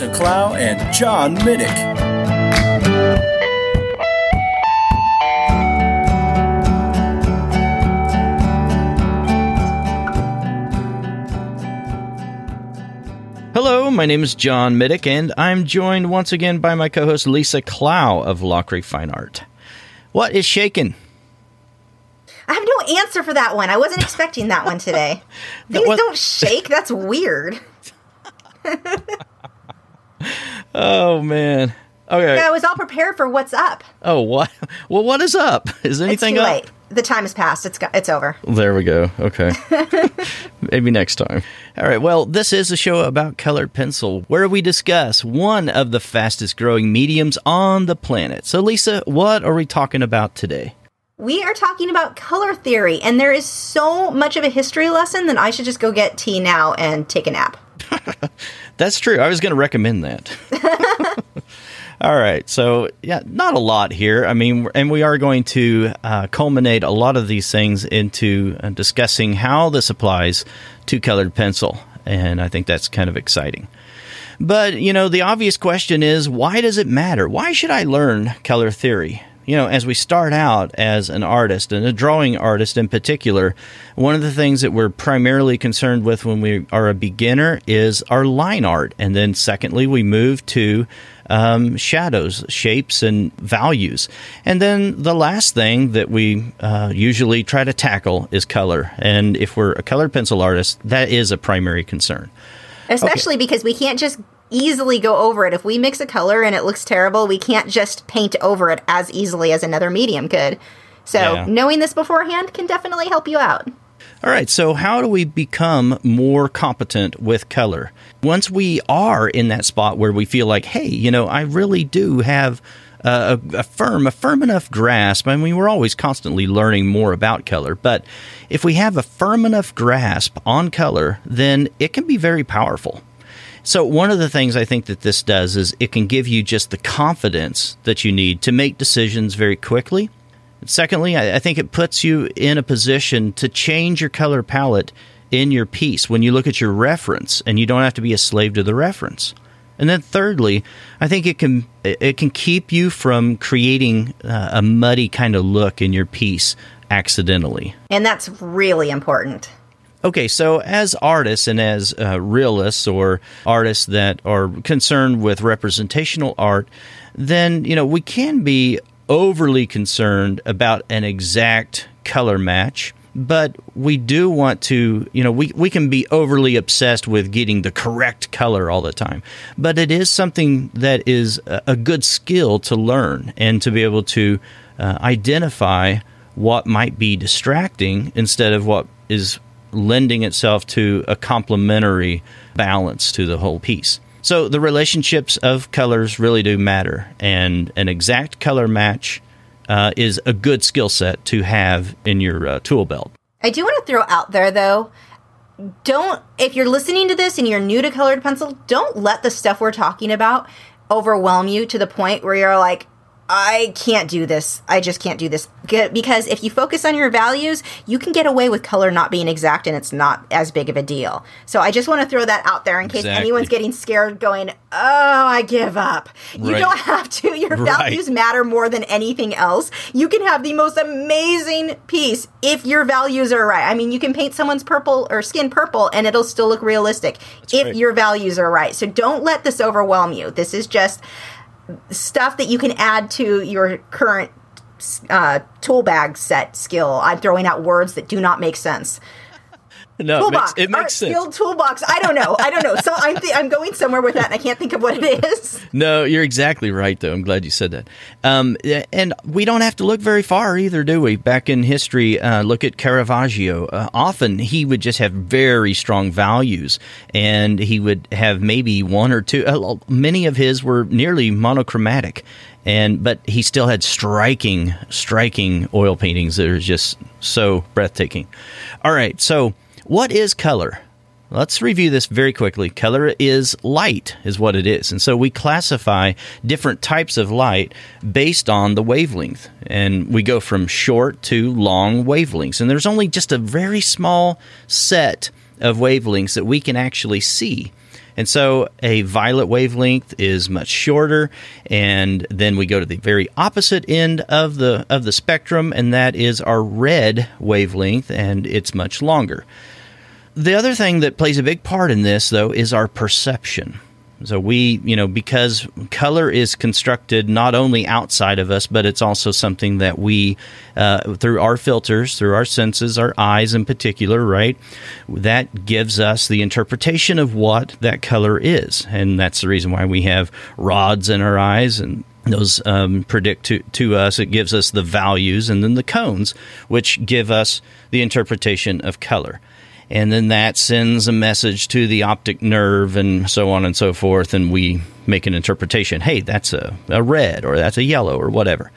Lisa Clough and John Middick. Hello, my name is John Middick, and I'm joined once again by my co host Lisa Clough of Lachri Fine Art. What is shaking? I have no answer for that one. I wasn't expecting that one today. Things was- don't shake. That's weird. Oh, man. Okay. I was all prepared for what's up. Oh, what? Well, what is up? Is It's anything too up? late. The time has passed. It's it's over. There we go. Okay. Maybe next time. All right. Well, this is a show about colored pencil where we discuss one of the fastest growing mediums on the planet. So, Lisa, what are we talking about today? We are talking about color theory, and there is so much of a history lesson that I should just go get tea now and take a nap. That's true. I was going to recommend that. All right. So, yeah, not a lot here. I mean, and we are going to uh, culminate a lot of these things into uh, discussing how this applies to colored pencil. And I think that's kind of exciting. But, you know, the obvious question is why does it matter? Why should I learn color theory? You know, as we start out as an artist and a drawing artist in particular, one of the things that we're primarily concerned with when we are a beginner is our line art. And then, secondly, we move to um, shadows, shapes, and values. And then the last thing that we uh, usually try to tackle is color. And if we're a colored pencil artist, that is a primary concern. Especially because we can't just easily go over it. If we mix a color and it looks terrible, we can't just paint over it as easily as another medium could. So, Yeah. knowing this beforehand can definitely help you out. All right, so how do we become more competent with color? Once we are in that spot where we feel like, hey, you know, I really do have a, a firm, a firm enough grasp. I mean, we're always constantly learning more about color, but if we have a firm enough grasp on color, then it can be very powerful. So, one of the things I think that this does is it can give you just the confidence that you need to make decisions very quickly. Secondly, I, think it puts you in a position to change your color palette in your piece when you look at your reference and you don't have to be a slave to the reference. And then thirdly, I think it can it can keep you from creating uh, a muddy kind of look in your piece accidentally. And that's really important. Okay, so as artists and as uh, realists or artists that are concerned with representational art, then you know we can be overly concerned about an exact color match, but we do want to, you know, we, we can be overly obsessed with getting the correct color all the time. But it is something that is a, good skill to learn and to be able to uh, identify what might be distracting instead of what is lending itself to a complementary balance to the whole piece. So the relationships of colors really do matter, and an exact color match uh, is a good skill set to have in your uh, tool belt. I do want to throw out there though, don't if you're listening to this and you're new to colored pencil, don't let the stuff we're talking about overwhelm you to the point where you're like I can't do this. I just can't do this. Because if you focus on your values, you can get away with color not being exact and it's not as big of a deal. So I just want to throw that out there in case Exactly. anyone's getting scared going, oh, I give up. You Right. don't have to. Your Right. values matter more than anything else. You can have the most amazing piece if your values are right. I mean, you can paint someone's purple or skin purple and it'll still look realistic if right. your values are right. So don't let this overwhelm you. This is just stuff that you can add to your current uh, tool bag set skill. I'm throwing out words that do not make sense. No, toolbox. it makes, it makes sense. Field toolbox. I don't know. I don't know. So I'm th- I'm going somewhere with that, and I can't think of what it is. No, you're exactly right, though. I'm glad you said that. Um, and we don't have to look very far either, do we? Back in history, uh, look at Caravaggio. Uh, often he would just have very strong values, and he would have maybe one or two. Uh, many of his were nearly monochromatic, and but he still had striking, striking oil paintings that are just so breathtaking. All right, so what is color? Let's review this very quickly. Color is light, is what it is. And so we classify different types of light based on the wavelength. And we go from short to long wavelengths. And there's only just a very small set of wavelengths that we can actually see. And so a violet wavelength is much shorter, and then we go to the very opposite end of the of the spectrum, and that is our red wavelength, and it's much longer. The other thing that plays a big part in this, though, is our perception. So we, you know, because color is constructed not only outside of us, but it's also something that we, uh, through our filters, through our senses, our eyes in particular, right? That gives us the interpretation of what that color is, and that's the reason why we have rods in our eyes and those um, predict to, to us it gives us the values and then the cones which give us the interpretation of color and then that sends a message to the optic nerve and so on and so forth and we make an interpretation. Hey that's a, a red or that's a yellow or whatever.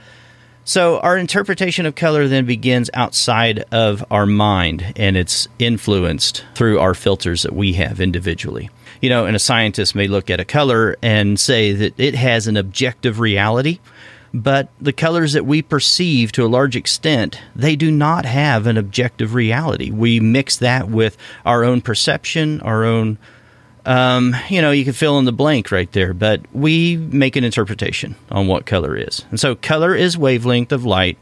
So our interpretation of color then begins outside of our mind and it's influenced through our filters that we have individually. You know and a scientist may look at a color and say that it has an objective reality but the colors that we perceive to a large extent they do not have an objective reality. We mix that with our own perception our own um, you know you can fill in the blank right there but we make an interpretation on what color is. And so color is wavelength of light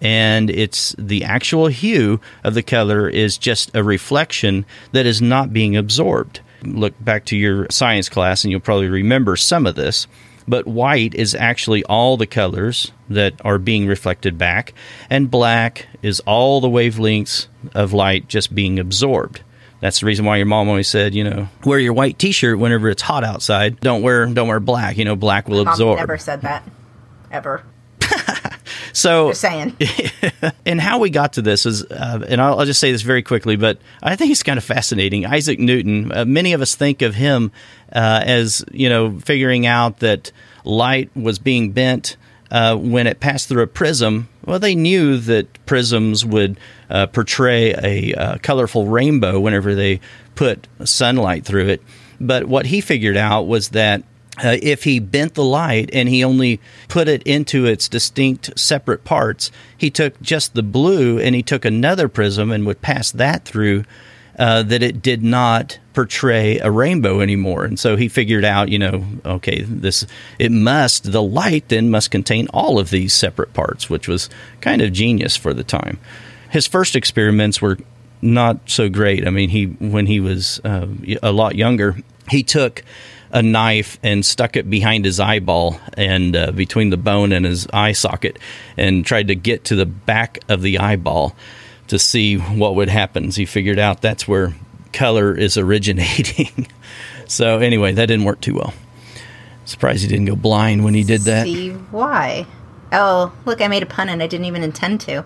and it's the actual hue of the color is just a reflection that is not being absorbed. Look back to your science class and you'll probably remember some of this but white is actually all the colors that are being reflected back, and black is all the wavelengths of light just being absorbed. That's the reason why your mom always said, you know, wear your white T-shirt whenever it's hot outside. Don't wear don't wear black. You know, black will Mom absorb. never said that, ever. So Just saying. and how we got to this is, uh, and I'll, I'll, just say this very quickly, but I think it's kind of fascinating. Isaac Newton, uh, many of us think of him uh, as, you know, figuring out that light was being bent uh, when it passed through a prism. Well, they knew that prisms would uh, portray a uh, colorful rainbow whenever they put sunlight through it. But what he figured out was that uh, if he bent the light and he only put it into its distinct separate parts, he took just the blue and he took another prism and would pass that through. Uh, that it did not portray a rainbow anymore, and so he figured out, you know, okay, this it must the light then must contain all of these separate parts, which was kind of genius for the time. His first experiments were not so great. I mean, he when he was uh, a lot younger, he took a knife and stuck it behind his eyeball and uh, between the bone and his eye socket and tried to get to the back of the eyeball to see what would happen. So he figured out that's where color is originating. so anyway, that didn't work too well. Surprised he didn't go blind when he did that. See why? Oh, look, I made a pun and I didn't even intend to.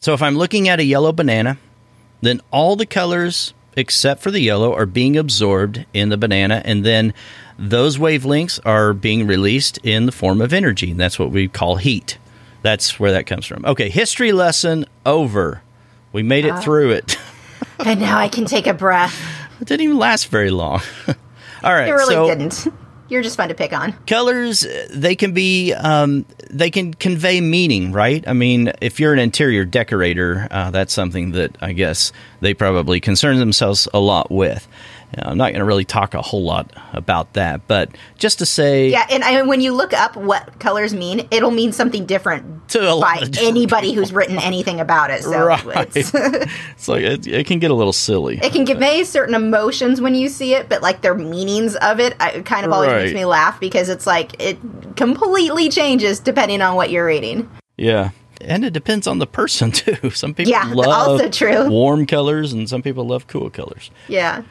So if I'm looking at a yellow banana, then all the colors except for the yellow are being absorbed in the banana and then those wavelengths are being released in the form of energy. And that's what we call heat. That's where that comes from. Okay, history lesson over. We made it ah. through it. and now I can take a breath. It didn't even last very long. All right. It really so didn't. You're just fun to pick on. Colors, they can be, um, they can convey meaning, right? I mean, if you're an interior decorator, uh, that's something that I guess they probably concern themselves a lot with. I'm not going to really talk a whole lot about that, but just to say, yeah. And I, when you look up what colors mean, it'll mean something different to a by anybody who's written anything about it. So right. it's, it's like it, it, can get a little silly. It can convey certain emotions when you see it, but like their meanings of it, it kind of always right. makes me laugh because it's like it completely changes depending on what you're reading. Yeah. and it depends on the person too. Some people Yeah, love also true. warm colors, and some people love cool colors. Yeah.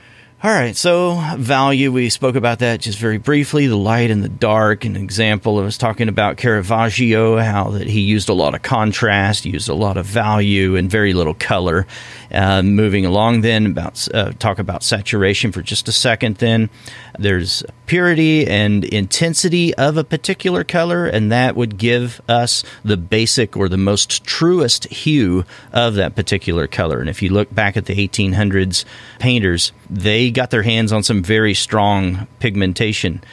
All right, so value, we spoke about that just very briefly the light and the dark. An example, I was talking about Caravaggio, how that he used a lot of contrast, used a lot of value, and very little color. Uh, moving along, then, about uh, talk about saturation for just a second. Then, there's purity and intensity of a particular color, and that would give us the basic or the most truest hue of that particular color. And if you look back at the 1800s painters, they got their hands on some very strong pigmentation.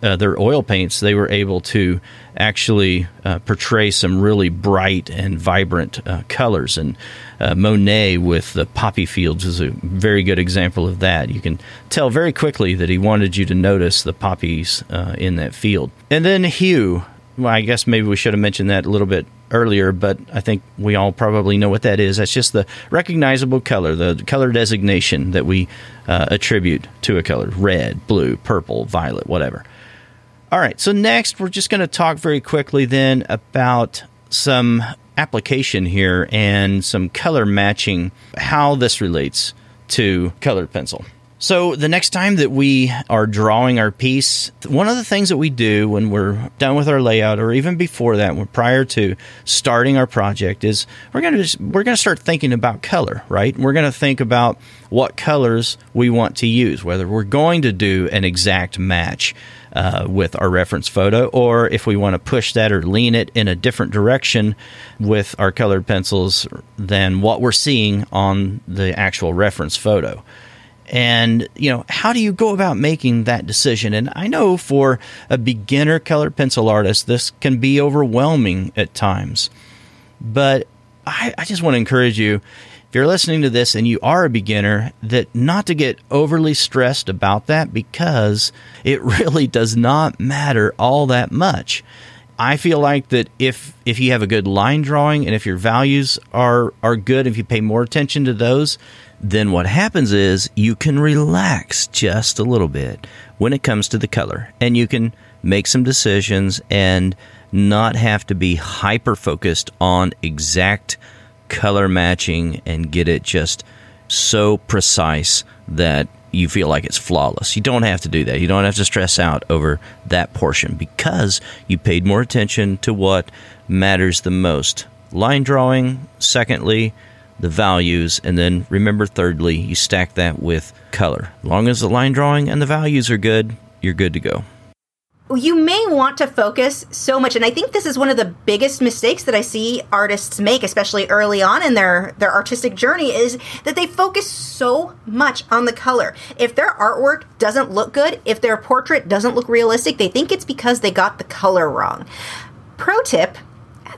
Uh, their oil paints, they were able to actually uh, portray some really bright and vibrant uh, colors. And uh, Monet with the poppy fields is a very good example of that. You can tell very quickly that he wanted you to notice the poppies uh, in that field. And then hue. Well, I guess maybe we should have mentioned that a little bit earlier, but I think we all probably know what that is. That's just the recognizable color, the color designation that we uh, attribute to a color red, blue, purple, violet, whatever. All right, so next we're just going to talk very quickly then about some application here and some color matching, how this relates to colored pencil. So, the next time that we are drawing our piece, one of the things that we do when we're done with our layout, or even before that, prior to starting our project, is we're going to we're going to start thinking about color, right? We're going to think about what colors we want to use, whether we're going to do an exact match uh, with our reference photo, or if we want to push that or lean it in a different direction with our colored pencils than what we're seeing on the actual reference photo and you know how do you go about making that decision? And i know for a beginner colored pencil artist this can be overwhelming at times. But i, I just want to encourage you if you're listening to this and you are a beginner that not to get overly stressed about that because it really does not matter all that much. I feel like that if if you have a good line drawing and if your values are are good, if you pay more attention to those, then what happens is you can relax just a little bit when it comes to the color and you can make some decisions and not have to be hyper focused on exact color matching and get it just so precise that you feel like it's flawless. You don't have to do that. You don't have to stress out over that portion because you paid more attention to what matters the most. Line drawing, secondly, the values, and then remember, thirdly, you stack that with color. As long as the line drawing and the values are good, you're good to go. You may want to focus so much and i think this is one of the biggest mistakes that i see artists make especially early on in their their artistic journey is that they focus so much on the color. If their artwork doesn't look good if their portrait doesn't look realistic they think it's because they got the color wrong. Pro tip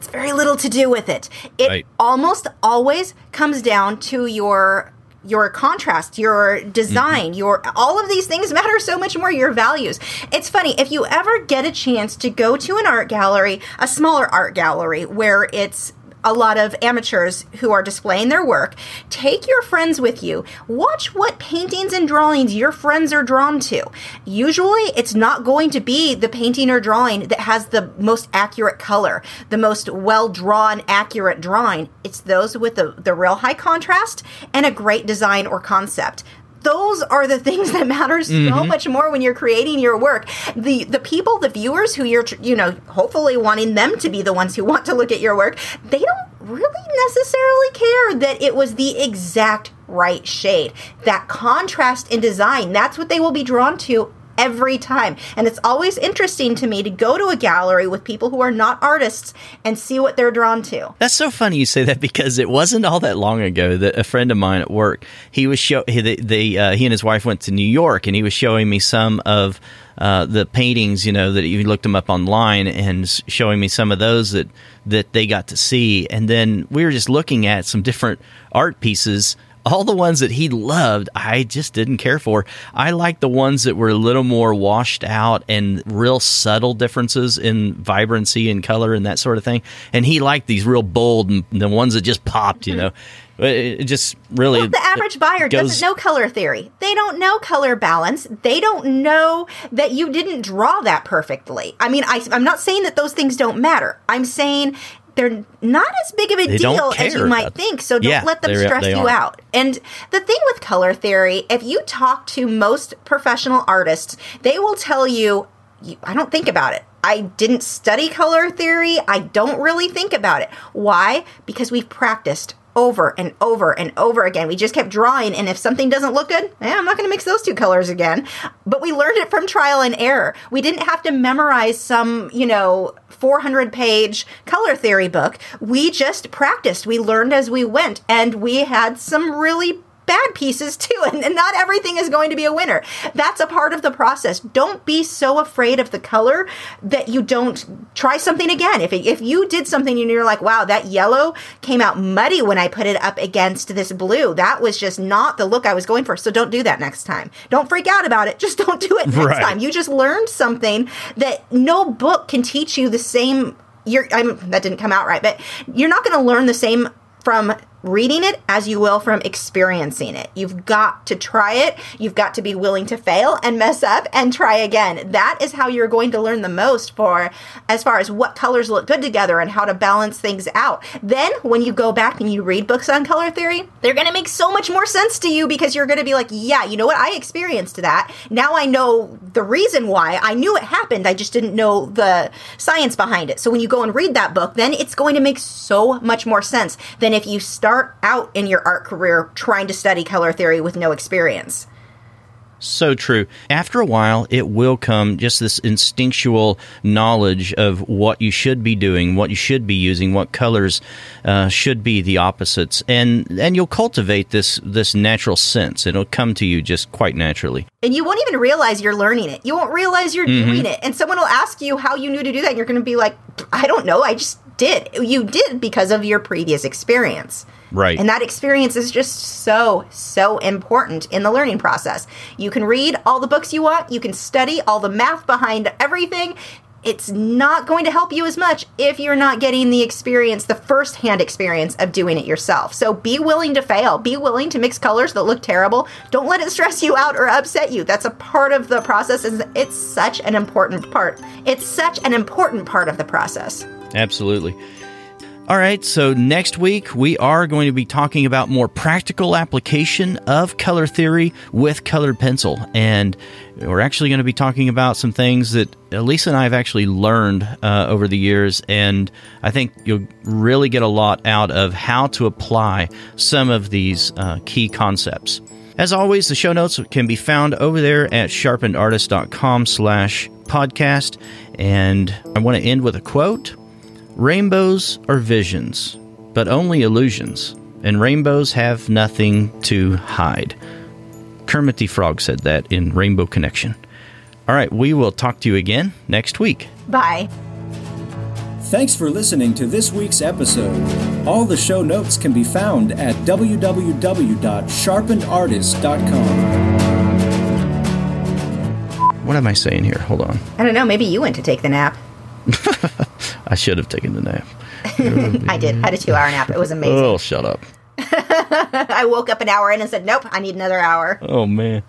that's very little to do with it it Right. almost always comes down to your your contrast, your design, mm-hmm. your all of these things matter so much more. Your values. It's funny if you ever get a chance to go to an art gallery, a smaller art gallery where it's a lot of amateurs who are displaying their work. Take your friends with you. Watch what paintings and drawings your friends are drawn to. Usually, it's not going to be the painting or drawing that has the most accurate color, the most well drawn, accurate drawing. It's those with the, the real high contrast and a great design or concept those are the things that matter so Mm-hmm. much more when you're creating your work. The the people, the viewers who you're you know, hopefully wanting them to be the ones who want to look at your work, they don't really necessarily care that it was the exact right shade. That contrast in design, that's what they will be drawn to every time. And it's always interesting to me to go to a gallery with people who are not artists and see what they're drawn to. That's so funny you say that because it wasn't all that long ago that a friend of mine at work he was show he, they, they uh, he and his wife went to New York and he was showing me some of uh, the paintings you know that he looked them up online and showing me some of those that that they got to see and then we were just looking at some different art pieces all the ones that he loved, I just didn't care for. I liked the ones that were a little more washed out and real subtle differences in vibrancy and color and that sort of thing. And he liked these real bold and the ones that just popped, you hmm. know. It it just really. Well, the average buyer goes- doesn't know color theory. They don't know color balance. They don't know that you didn't draw that perfectly. I mean, I, I'm not saying that those things don't matter. I'm saying they're not as big of a They deal as you might think. So don't Yeah, let them stress you aren't. out. And the thing with color theory, if you talk to most professional artists, they will tell you, you I don't think about it. I didn't study color theory. I don't really think about it. Why? Because we've practiced over and over and over again. We just kept drawing, and if something doesn't look good, eh, I'm not going to mix those two colors again. But we learned it from trial and error. We didn't have to memorize some, you know, 400 page color theory book. We just practiced. We learned as we went, and we had some really bad pieces too and, and not everything is going to be a winner. That's a part of the process. Don't be so afraid of the color that you don't try something again. If, it, if you did something and you're like wow that yellow came out muddy when i put it up against this blue that was just not the look i was going for. So don't do that next time. Don't freak out about it. Just don't do it next Right. time. You just learned something that no book can teach you the same. You're I'm, that didn't come out right but you're not going to learn the same from reading it as you will from experiencing it. You've got to try it. You've got to be willing to fail and mess up and try again. That is how you're going to learn the most for as far as what colors look good together and how to balance things out. Then when you go back and you read books on color theory, they're going to make so much more sense to you because you're going to be like, yeah, you know what? I experienced that. Now I know the reason why. I knew it happened. I just didn't know the science behind it. So when you go and read that book, then it's going to make so much more sense than if you start out in your art career trying to study color theory with no experience. So true. After a while, it will come just this instinctual knowledge of what you should be doing, what you should be using, what colors uh, should be the opposites, and and you'll cultivate this this natural sense. It'll come to you just quite naturally. And you won't even realize you're learning it. You won't realize you're doing it. And someone will ask you how you knew to do that. And you're going to be like, I don't know. I just did. You did because of your previous experience. Right. And that experience is just so, so important in the learning process. You can read all the books you want, you can study all the math behind everything. It's not going to help you as much if you're not getting the experience, the first hand experience of doing it yourself. So be willing to fail. Be willing to mix colors that look terrible. Don't let it stress you out or upset you. That's a part of the process. and It's such an important part. It's such an important part of the process. Absolutely. All right, so next week we are going to be talking about more practical application of color theory with colored pencil. And we're actually going to be talking about some things that Elisa and I have actually learned uh, over the years. And I think you'll really get a lot out of how to apply some of these uh, key concepts. As always, the show notes can be found over there at sharpenedartist.com slash podcast. And I want to end with a quote. Rainbows are visions, but only illusions, and rainbows have nothing to hide. Kermit the Frog said that in Rainbow Connection. All right, we will talk to you again next week. Bye. Thanks for listening to this week's episode. All the show notes can be found at www.sharpenedartist.com. What am I saying here? Hold on. I don't know. Maybe you went to take the nap. I should have taken the nap. I did. I had a two hour nap. It was amazing. Oh, shut up. I woke up an hour in and said, nope, I need another hour. Oh, man.